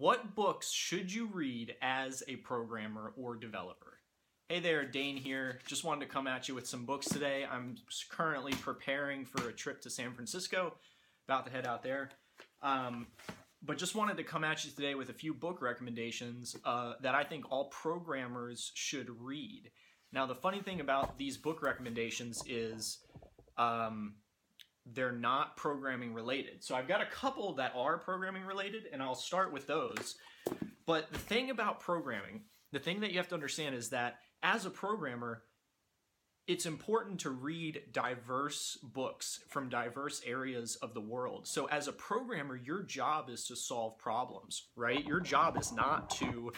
What books should you read as a programmer or developer? Hey there, Dane here. Just wanted to come at you with some books today. I'm currently preparing for a trip to San Francisco, about to head out there. Um, but just wanted to come at you today with a few book recommendations uh, that I think all programmers should read. Now, the funny thing about these book recommendations is um, they're not programming related. So I've got a couple that are programming related, and I'll start with those. But the thing about programming, the thing that you have to understand is that as a programmer, it's important to read diverse books from diverse areas of the world. So, as a programmer, your job is to solve problems, right? Your job is not to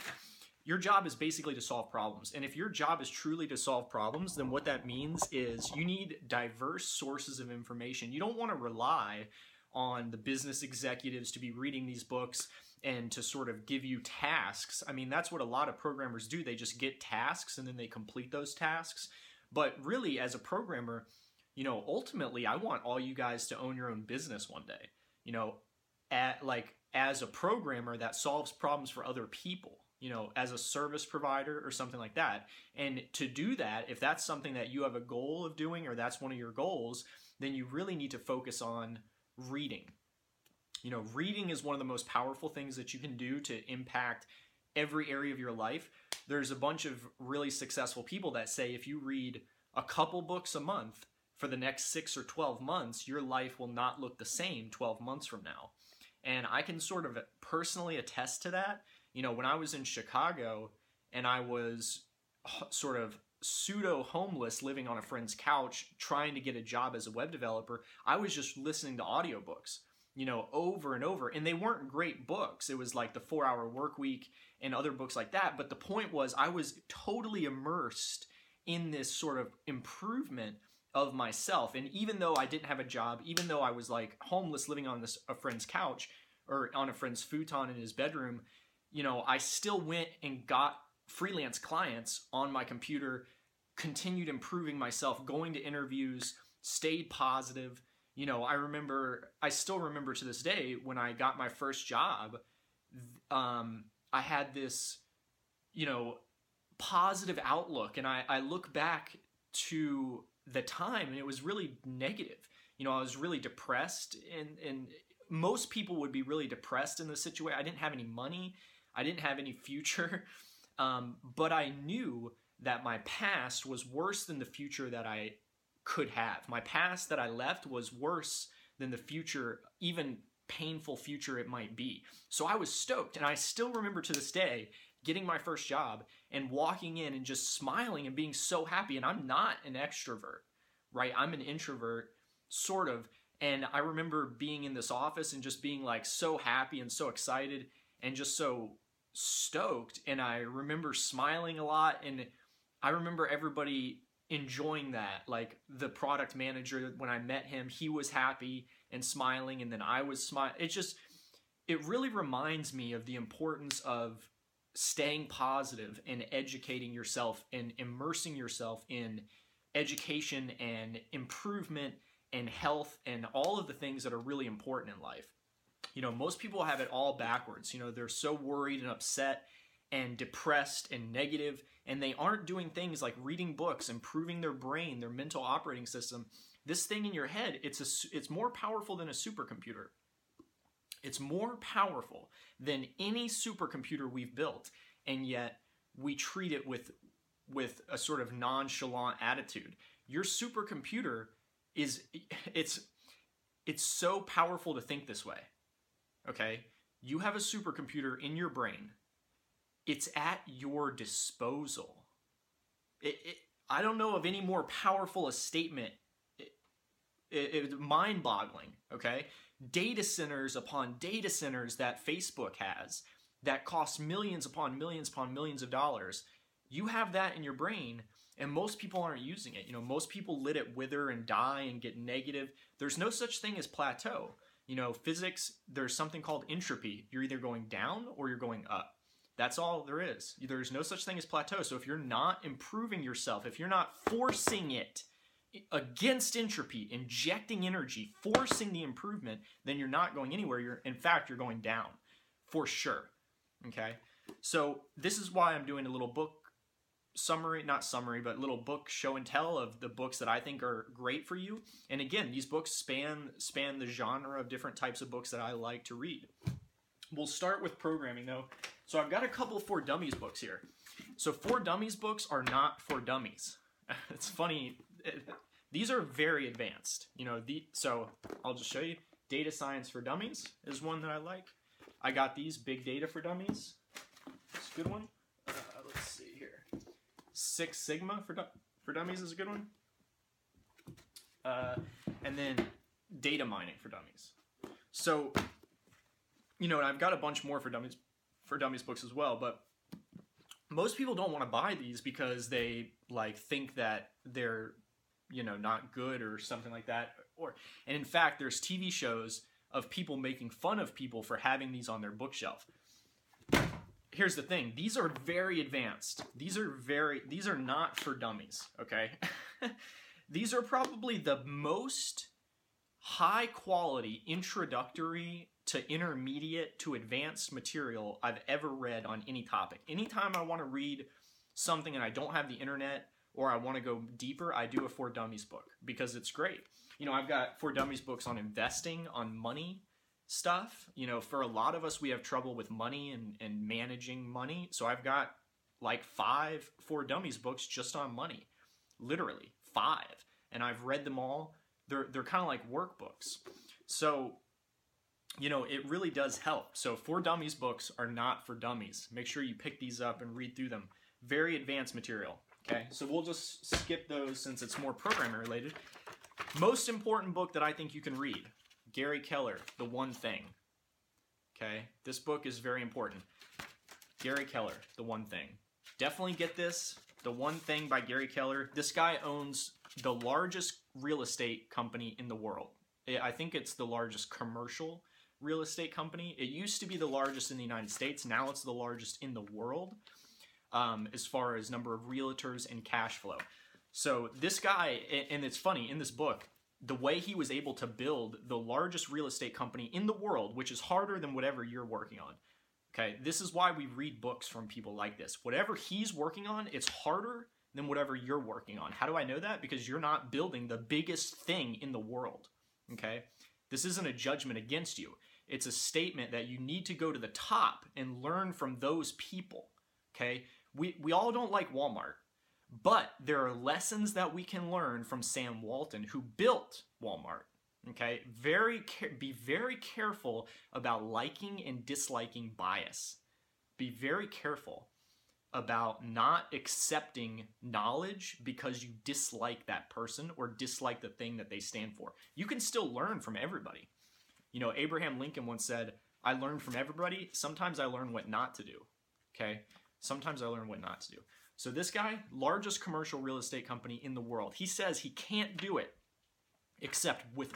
your job is basically to solve problems. And if your job is truly to solve problems, then what that means is you need diverse sources of information. You don't want to rely on the business executives to be reading these books and to sort of give you tasks. I mean, that's what a lot of programmers do. They just get tasks and then they complete those tasks. But really, as a programmer, you know, ultimately, I want all you guys to own your own business one day. You know, at like as a programmer that solves problems for other people you know, as a service provider or something like that. And to do that, if that's something that you have a goal of doing or that's one of your goals, then you really need to focus on reading. You know, reading is one of the most powerful things that you can do to impact every area of your life. There's a bunch of really successful people that say if you read a couple books a month for the next six or 12 months, your life will not look the same 12 months from now. And I can sort of personally attest to that you know, when I was in Chicago and I was sort of pseudo homeless living on a friend's couch trying to get a job as a web developer, I was just listening to audiobooks, you know, over and over. And they weren't great books. It was like the four hour work week and other books like that. But the point was, I was totally immersed in this sort of improvement of myself. And even though I didn't have a job, even though I was like homeless living on this a friend's couch or on a friend's futon in his bedroom, you know, I still went and got freelance clients on my computer, continued improving myself, going to interviews, stayed positive. You know, I remember, I still remember to this day when I got my first job, um, I had this, you know, positive outlook. And I, I look back to the time and it was really negative. You know, I was really depressed and, and most people would be really depressed in this situation. I didn't have any money. I didn't have any future, um, but I knew that my past was worse than the future that I could have. My past that I left was worse than the future, even painful future it might be. So I was stoked, and I still remember to this day getting my first job and walking in and just smiling and being so happy. And I'm not an extrovert, right? I'm an introvert, sort of. And I remember being in this office and just being like so happy and so excited and just so stoked and I remember smiling a lot and I remember everybody enjoying that. Like the product manager when I met him he was happy and smiling and then I was smiling it just it really reminds me of the importance of staying positive and educating yourself and immersing yourself in education and improvement and health and all of the things that are really important in life you know, most people have it all backwards. You know, they're so worried and upset and depressed and negative, and they aren't doing things like reading books, improving their brain, their mental operating system. This thing in your head, it's a, it's more powerful than a supercomputer. It's more powerful than any supercomputer we've built, and yet we treat it with with a sort of nonchalant attitude. Your supercomputer is it's it's so powerful to think this way okay? You have a supercomputer in your brain. It's at your disposal. It, it, I don't know of any more powerful a statement. It, it's mind boggling, okay? Data centers upon data centers that Facebook has that cost millions upon millions upon millions of dollars. You have that in your brain, and most people aren't using it. You know, most people let it wither and die and get negative. There's no such thing as plateau you know, physics, there's something called entropy. You're either going down or you're going up. That's all there is. There's no such thing as plateau. So if you're not improving yourself, if you're not forcing it against entropy, injecting energy, forcing the improvement, then you're not going anywhere. You're in fact you're going down for sure. Okay, so this is why I'm doing a little book summary, not summary, but little book show and tell of the books that I think are great for you. And again, these books span span the genre of different types of books that I like to read. We'll start with programming though. So I've got a couple for dummies books here. So for dummies books are not for dummies. it's funny. These are very advanced. You know, the so I'll just show you. Data Science for Dummies is one that I like. I got these Big Data for Dummies. It's a good one. Uh, let's see here. Six Sigma for for Dummies is a good one. Uh, and then Data Mining for Dummies. So, you know, I've got a bunch more for Dummies for Dummies books as well, but most people don't want to buy these because they like think that they're you know not good or something like that or and in fact there's tv shows of people making fun of people for having these on their bookshelf here's the thing these are very advanced these are very these are not for dummies okay these are probably the most high quality introductory to intermediate to advanced material I've ever read on any topic. Anytime I want to read something and I don't have the internet or I want to go deeper, I do a For Dummies book because it's great. You know, I've got For Dummies books on investing, on money stuff. You know, for a lot of us, we have trouble with money and, and managing money. So I've got like five For Dummies books just on money, literally five. And I've read them all. They're, they're kind of like workbooks. So you know, it really does help. So, For Dummies books are not for dummies. Make sure you pick these up and read through them. Very advanced material. Okay, so we'll just skip those since it's more programming related. Most important book that I think you can read Gary Keller, The One Thing. Okay, this book is very important. Gary Keller, The One Thing. Definitely get this. The One Thing by Gary Keller. This guy owns the largest real estate company in the world. I think it's the largest commercial real estate company. It used to be the largest in the United States. Now it's the largest in the world um, as far as number of realtors and cash flow. So this guy, and it's funny in this book, the way he was able to build the largest real estate company in the world, which is harder than whatever you're working on. Okay, this is why we read books from people like this. Whatever he's working on, it's harder than whatever you're working on. How do I know that? Because you're not building the biggest thing in the world. Okay, this isn't a judgment against you. It's a statement that you need to go to the top and learn from those people. Okay? We, we all don't like Walmart, but there are lessons that we can learn from Sam Walton, who built Walmart. Okay? Very be very careful about liking and disliking bias. Be very careful about not accepting knowledge because you dislike that person or dislike the thing that they stand for. You can still learn from everybody. You know, Abraham Lincoln once said, I learn from everybody. Sometimes I learn what not to do. Okay? Sometimes I learn what not to do. So this guy, largest commercial real estate company in the world, he says he can't do it except with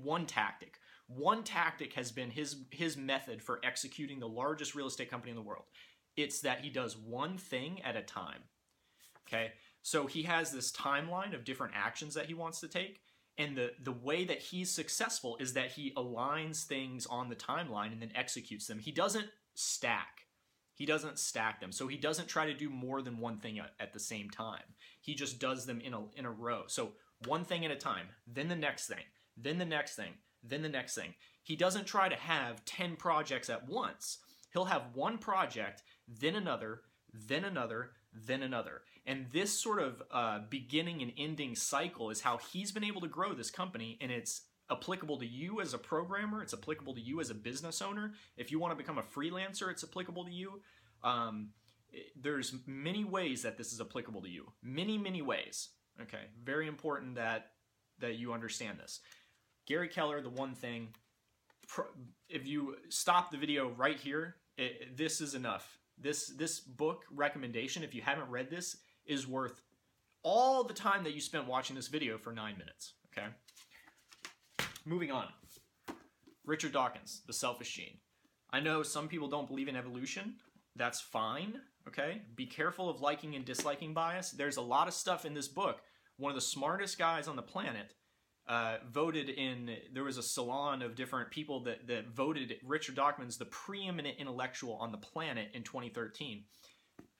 one tactic. One tactic has been his his method for executing the largest real estate company in the world. It's that he does one thing at a time. Okay? So he has this timeline of different actions that he wants to take and the the way that he's successful is that he aligns things on the timeline and then executes them he doesn't stack he doesn't stack them. So he doesn't try to do more than one thing at, the same time. He just does them in a in a row. So one thing at a time then the next thing then the next thing then the next thing. He doesn't try to have 10 projects at once. He'll have one project then another then another then another. And this sort of uh, beginning and ending cycle is how he's been able to grow this company, and it's applicable to you as a programmer. It's applicable to you as a business owner. If you want to become a freelancer, it's applicable to you. Um, there's many ways that this is applicable to you. Many, many ways. Okay, very important that that you understand this. Gary Keller, the one thing. If you stop the video right here, it, this is enough. This this book recommendation, if you haven't read this, is worth all the time that you spent watching this video for nine minutes. Okay. Moving on. Richard Dawkins, The Selfish Gene. I know some people don't believe in evolution. That's fine. Okay. Be careful of liking and disliking bias. There's a lot of stuff in this book. One of the smartest guys on the planet uh, voted in. There was a salon of different people that that voted Richard Dawkins the preeminent intellectual on the planet in 2013.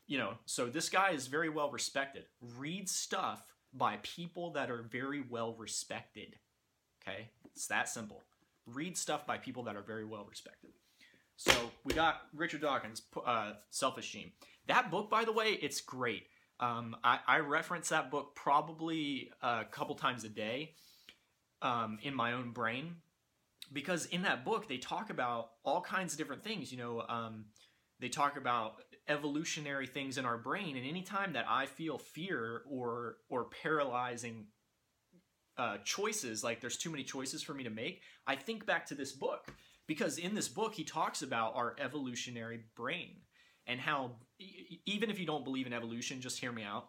You know, so this guy is very well respected. Read stuff by people that are very well respected. Okay, it's that simple. Read stuff by people that are very well respected. So we got Richard Dawkins, uh, Selfish Gene. That book, by the way, it's great. Um, I, I, reference that book probably a couple times a day um, in my own brain because in that book they talk about all kinds of different things. You know, um, they talk about evolutionary things in our brain, and anytime that I feel fear or or paralyzing uh, choices, like there's too many choices for me to make, I think back to this book because in this book he talks about our evolutionary brain and how even if you don't believe in evolution, just hear me out.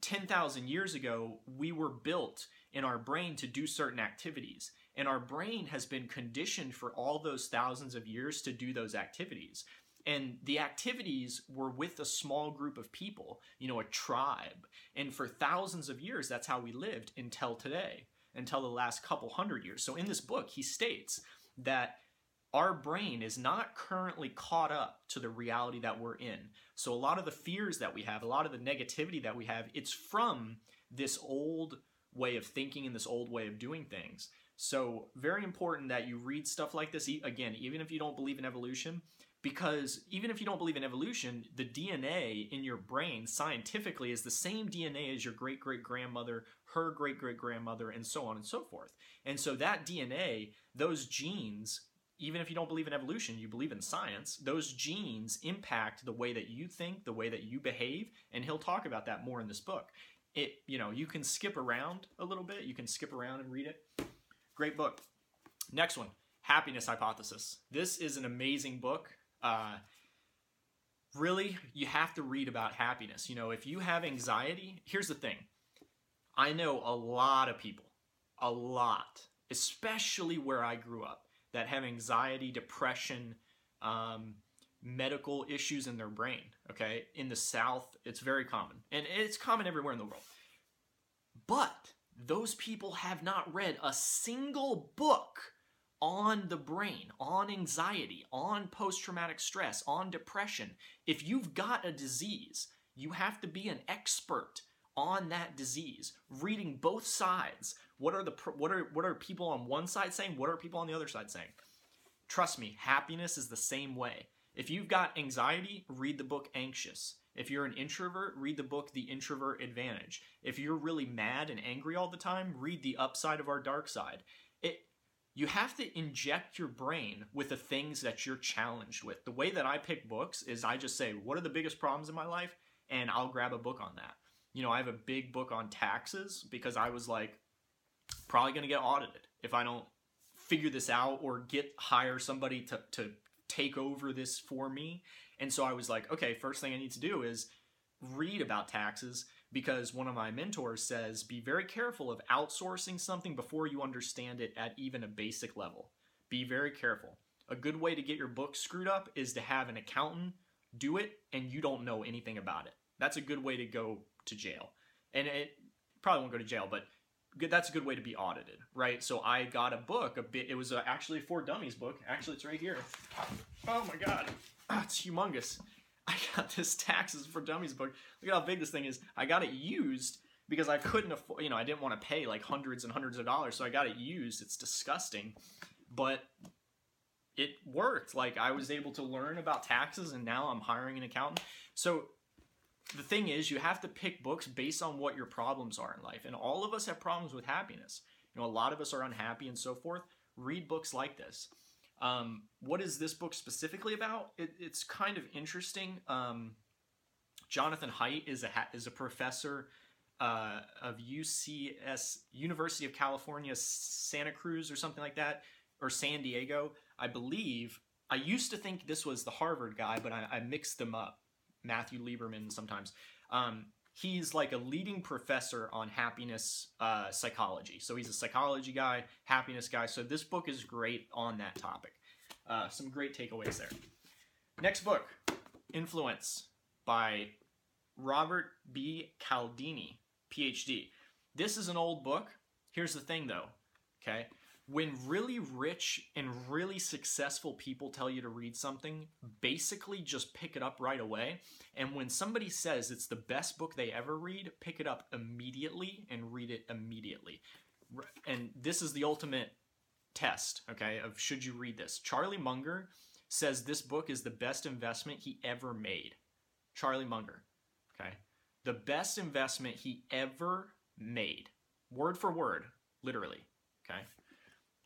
10,000 years ago, we were built in our brain to do certain activities. And our brain has been conditioned for all those thousands of years to do those activities. And the activities were with a small group of people, you know, a tribe. And for thousands of years, that's how we lived until today, until the last couple hundred years. So in this book, he states that our brain is not currently caught up to the reality that we're in. So a lot of the fears that we have, a lot of the negativity that we have, it's from this old way of thinking and this old way of doing things. So very important that you read stuff like this again, even if you don't believe in evolution, because even if you don't believe in evolution, the DNA in your brain scientifically is the same DNA as your great great grandmother, her great great grandmother, and so on and so forth. And so that DNA, those genes even if you don't believe in evolution, you believe in science, those genes impact the way that you think, the way that you behave, and he'll talk about that more in this book. It, you know, you can skip around a little bit, you can skip around and read it. Great book. Next one, Happiness Hypothesis. This is an amazing book. Uh, really, you have to read about happiness. You know, if you have anxiety, here's the thing. I know a lot of people, a lot, especially where I grew up that have anxiety, depression, um, medical issues in their brain. Okay, in the South, it's very common, and it's common everywhere in the world. But those people have not read a single book on the brain, on anxiety, on post traumatic stress, on depression. If you've got a disease, you have to be an expert on that disease, reading both sides. What are the what are what are people on one side saying? What are people on the other side saying? Trust me, happiness is the same way. If you've got anxiety, read the book Anxious. If you're an introvert, read the book The Introvert Advantage. If you're really mad and angry all the time, read The Upside of Our Dark Side. You have to inject your brain with the things that you're challenged with. The way that I pick books is I just say, what are the biggest problems in my life? And I'll grab a book on that you know, I have a big book on taxes because I was like, probably going to get audited if I don't figure this out or get hire somebody to, to take over this for me. And so I was like, okay, first thing I need to do is read about taxes because one of my mentors says be very careful of outsourcing something before you understand it at even a basic level. Be very careful. A good way to get your book screwed up is to have an accountant do it and you don't know anything about it. That's a good way to go to jail. And it probably won't go to jail, but that's a good way to be audited, right? So I got a book, a bit. It was a, actually a For Dummies book. Actually, it's right here. Oh my god, oh, it's humongous. I got this Taxes for Dummies book. Look at how big this thing is. I got it used because I couldn't afford. You know, I didn't want to pay like hundreds and hundreds of dollars, so I got it used. It's disgusting, but it worked. Like I was able to learn about taxes, and now I'm hiring an accountant. So the thing is, you have to pick books based on what your problems are in life. And all of us have problems with happiness. You know, a lot of us are unhappy and so forth. Read books like this. Um, what is this book specifically about? It, it's kind of interesting. Um, Jonathan Haidt is a is a professor uh, of UCS University of California Santa Cruz or something like that, or San Diego, I believe. I used to think this was the Harvard guy, but I, I mixed them up. Matthew Lieberman sometimes. Um, he's like a leading professor on happiness uh, psychology. So he's a psychology guy, happiness guy. So this book is great on that topic. Uh, some great takeaways there. Next book, Influence by Robert B. Cialdini, PhD. This is an old book. Here's the thing though, okay? When really rich and really successful people tell you to read something, basically just pick it up right away. And when somebody says it's the best book they ever read, pick it up immediately and read it immediately. And this is the ultimate test, okay, of should you read this. Charlie Munger says this book is the best investment he ever made. Charlie Munger, okay? The best investment he ever made. Word for word, literally, okay?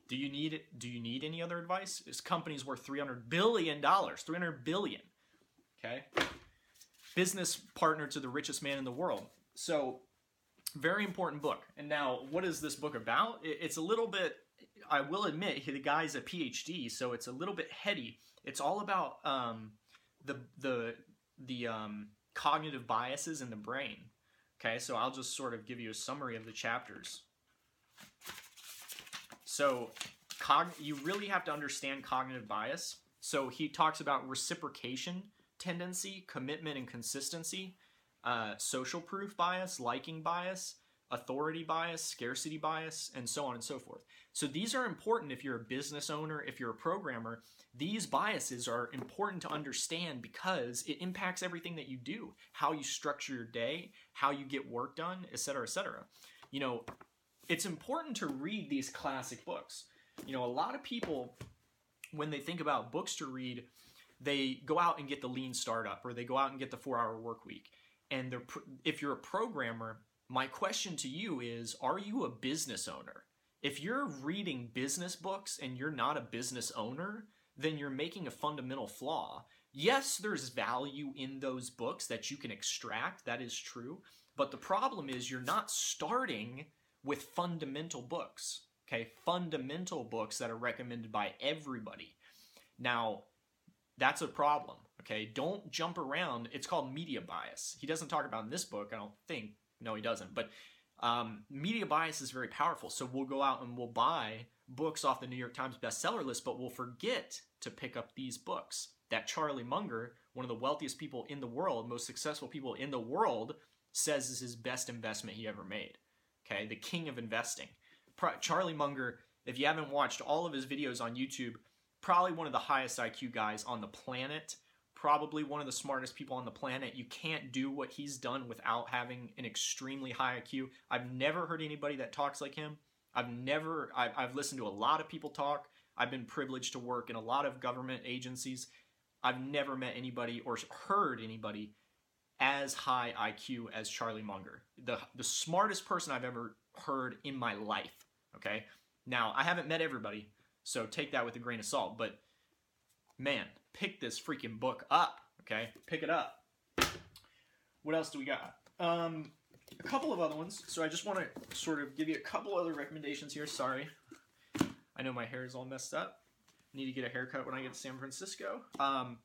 Do you need do you need any other advice? This company's worth 300 billion dollars, 300 billion. Okay? Business partner to the richest man in the world. So, very important book. And now, what is this book about? It's a little bit I will admit, the guy's a PhD, so it's a little bit heady. It's all about um, the the the um, cognitive biases in the brain. Okay, so I'll just sort of give you a summary of the chapters. So, cog- you really have to understand cognitive bias. So he talks about reciprocation tendency, commitment and consistency, uh, social proof bias, liking bias, authority bias, scarcity bias, and so on and so forth. So these are important if you're a business owner, if you're a programmer. These biases are important to understand because it impacts everything that you do, how you structure your day, how you get work done, et cetera, et cetera. You know, it's important to read these classic books. You know, a lot of people when they think about books to read, they go out and get the lean startup or they go out and get the 4-hour work week. And they're if you're a programmer, my question to you is Are you a business owner? If you're reading business books and you're not a business owner, then you're making a fundamental flaw. Yes, there's value in those books that you can extract, that is true. But the problem is you're not starting with fundamental books, okay? Fundamental books that are recommended by everybody. Now, that's a problem, okay? Don't jump around. It's called media bias. He doesn't talk about in this book, I don't think, no, he doesn't. But um, media bias is very powerful. So we'll go out and we'll buy books off the New York Times bestseller list, but we'll forget to pick up these books that Charlie Munger, one of the wealthiest people in the world, most successful people in the world, says is his best investment he ever made. Okay, the king of investing. Charlie Munger, if you haven't watched all of his videos on YouTube, probably one of the highest IQ guys on the planet probably one of the smartest people on the planet. You can't do what he's done without having an extremely high IQ. I've never heard anybody that talks like him. I've never, I've, I've listened to a lot of people talk. I've been privileged to work in a lot of government agencies. I've never met anybody or heard anybody as high IQ as Charlie Munger, the the smartest person I've ever heard in my life. Okay, now I haven't met everybody, so take that with a grain of salt. But man, pick this freaking book up. Okay, pick it up. What else do we got? Um, a couple of other ones. So I just want to sort of give you a couple other recommendations here. Sorry, I know my hair is all messed up. Need to get a haircut when I get to San Francisco. Um,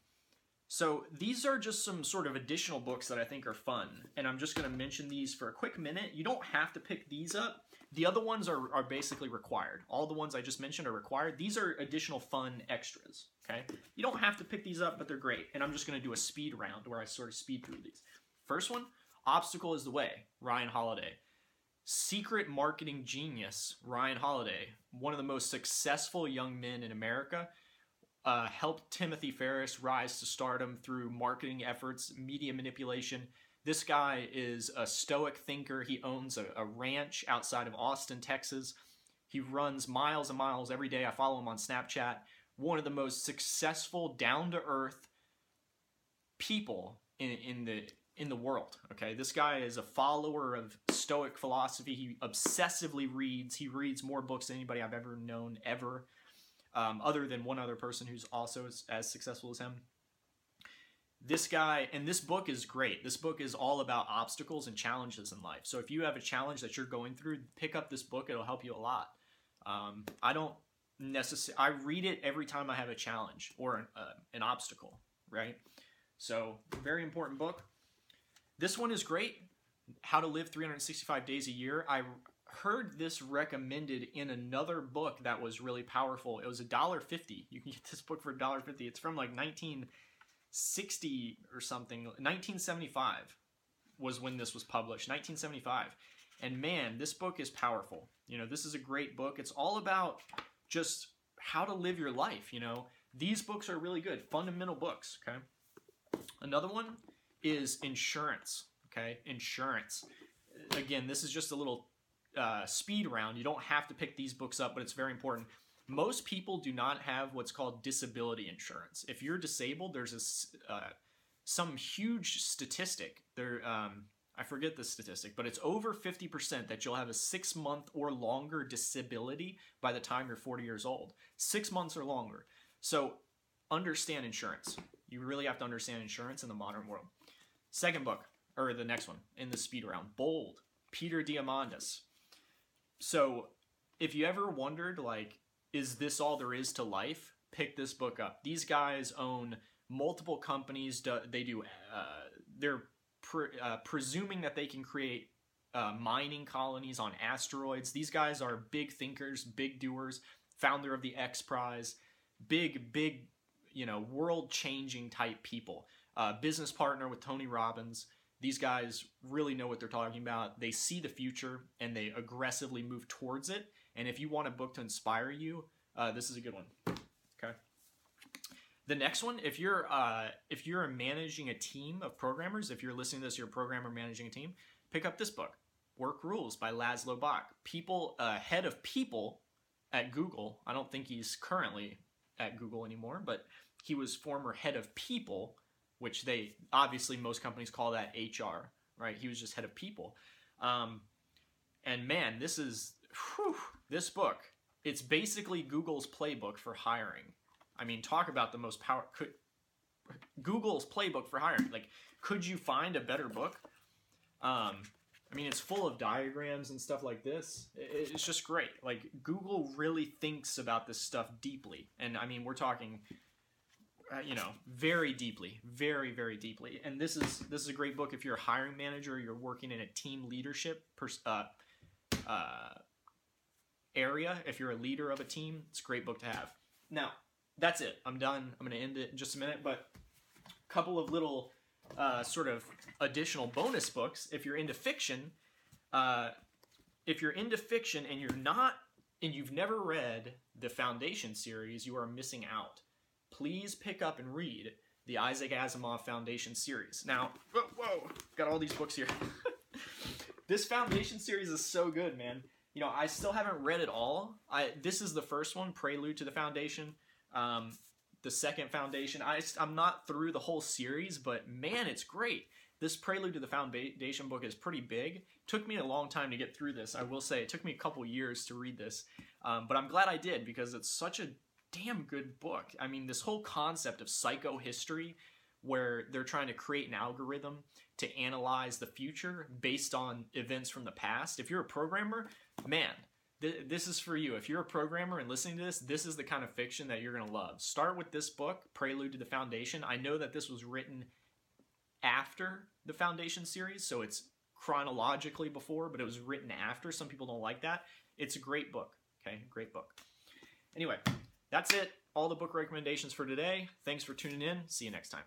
so these are just some sort of additional books that I think are fun, and I'm just going to mention these for a quick minute. You don't have to pick these up. The other ones are, are basically required. All the ones I just mentioned are required. These are additional fun extras. Okay, you don't have to pick these up, but they're great. And I'm just going to do a speed round where I sort of speed through these. First one, Obstacle is the Way, Ryan Holiday. Secret marketing genius, Ryan Holiday, one of the most successful young men in America, uh, helped Timothy Ferriss rise to stardom through marketing efforts, media manipulation. This guy is a stoic thinker. He owns a, a ranch outside of Austin, Texas. He runs miles and miles every day. I follow him on Snapchat one of the most successful, down to earth people in, in the in the world. Okay, this guy is a follower of Stoic philosophy. He obsessively reads. He reads more books than anybody I've ever known ever, um, other than one other person who's also as, as successful as him. This guy and this book is great. This book is all about obstacles and challenges in life. So if you have a challenge that you're going through, pick up this book. It'll help you a lot. Um, I don't necessary. I read it every time I have a challenge or an, uh, an obstacle, right? So, very important book. This one is great. How to Live 365 Days a Year. I heard this recommended in another book that was really powerful. It was a dollar fifty. You can get this book for a dollar fifty. It's from like 1960 or something. 1975 was when this was published. 1975 And man, this book is powerful. You know, this is a great book. It's all about just how to live your life. You know, these books are really good, fundamental books. Okay. Another one is insurance. Okay, insurance. Again, this is just a little uh, speed round. You don't have to pick these books up, but it's very important. Most people do not have what's called disability insurance. If you're disabled, there's a uh, some huge statistic. There, um, I forget the statistic, but it's over 50% that you'll have a six month or longer disability by the time you're 40 years old. Six months or longer. So understand insurance. You really have to understand insurance in the modern world. Second book, or the next one in the speed round, Bold, Peter Diamandis. So if you ever wondered, like, is this all there is to life? Pick this book up. These guys own multiple companies. They do. Uh, they're pre- uh, presuming that they can create uh, mining colonies on asteroids. These guys are big thinkers, big doers. Founder of the X Prize, big, big, you know, world-changing type people. Uh, business partner with Tony Robbins. These guys really know what they're talking about. They see the future and they aggressively move towards it. And if you want a book to inspire you, uh, this is a good one. Okay. The next one, if you're uh, if you're managing a team of programmers, if you're listening to this, you're a programmer managing a team, pick up this book, Work Rules by Laszlo Bock. People, uh, head of people at Google. I don't think he's currently at Google anymore, but he was former head of people, which they obviously most companies call that HR, right? He was just head of people. Um, and man, this is whew, this book. It's basically Google's playbook for hiring I mean, talk about the most power. Could Google's playbook for hiring? Like, could you find a better book? Um, I mean, it's full of diagrams and stuff like this. It's just great. Like, Google really thinks about this stuff deeply, and I mean, we're talking, uh, you know, very deeply, very, very deeply. And this is this is a great book if you're a hiring manager, you're working in a team leadership pers- uh, uh, area. If you're a leader of a team, it's a great book to have. Now, that's it. I'm done. I'm going to end it in just a minute. But a couple of little uh, sort of additional bonus books. If you're into fiction, uh, if you're into fiction and you're not, and you've never read the Foundation series, you are missing out. Please pick up and read the Isaac Asimov Foundation series. Now, whoa, whoa got all these books here. this Foundation series is so good, man. You know, I still haven't read it all. I this is the first one, Prelude to the Foundation. Um, the second Foundation, I, I'm not through the whole series, but man, it's great. This Prelude to the Foundation book is pretty big. Took me a long time to get through this. I will say it took me a couple years to read this, um, but I'm glad I did because it's such a damn good book. I mean, this whole concept of psychohistory, where they're trying to create an algorithm to analyze the future based on events from the past. If you're a programmer, man, th- this is for you. If you're a programmer and listening to this, this is the kind of fiction that you're going to love. Start with this book, Prelude to the Foundation. I know that this was written after the Foundation series, so it's chronologically before, but it was written after. Some people don't like that. It's a great book. Okay, great book. Anyway, that's it. All the book recommendations for today. Thanks for tuning in. See you next time.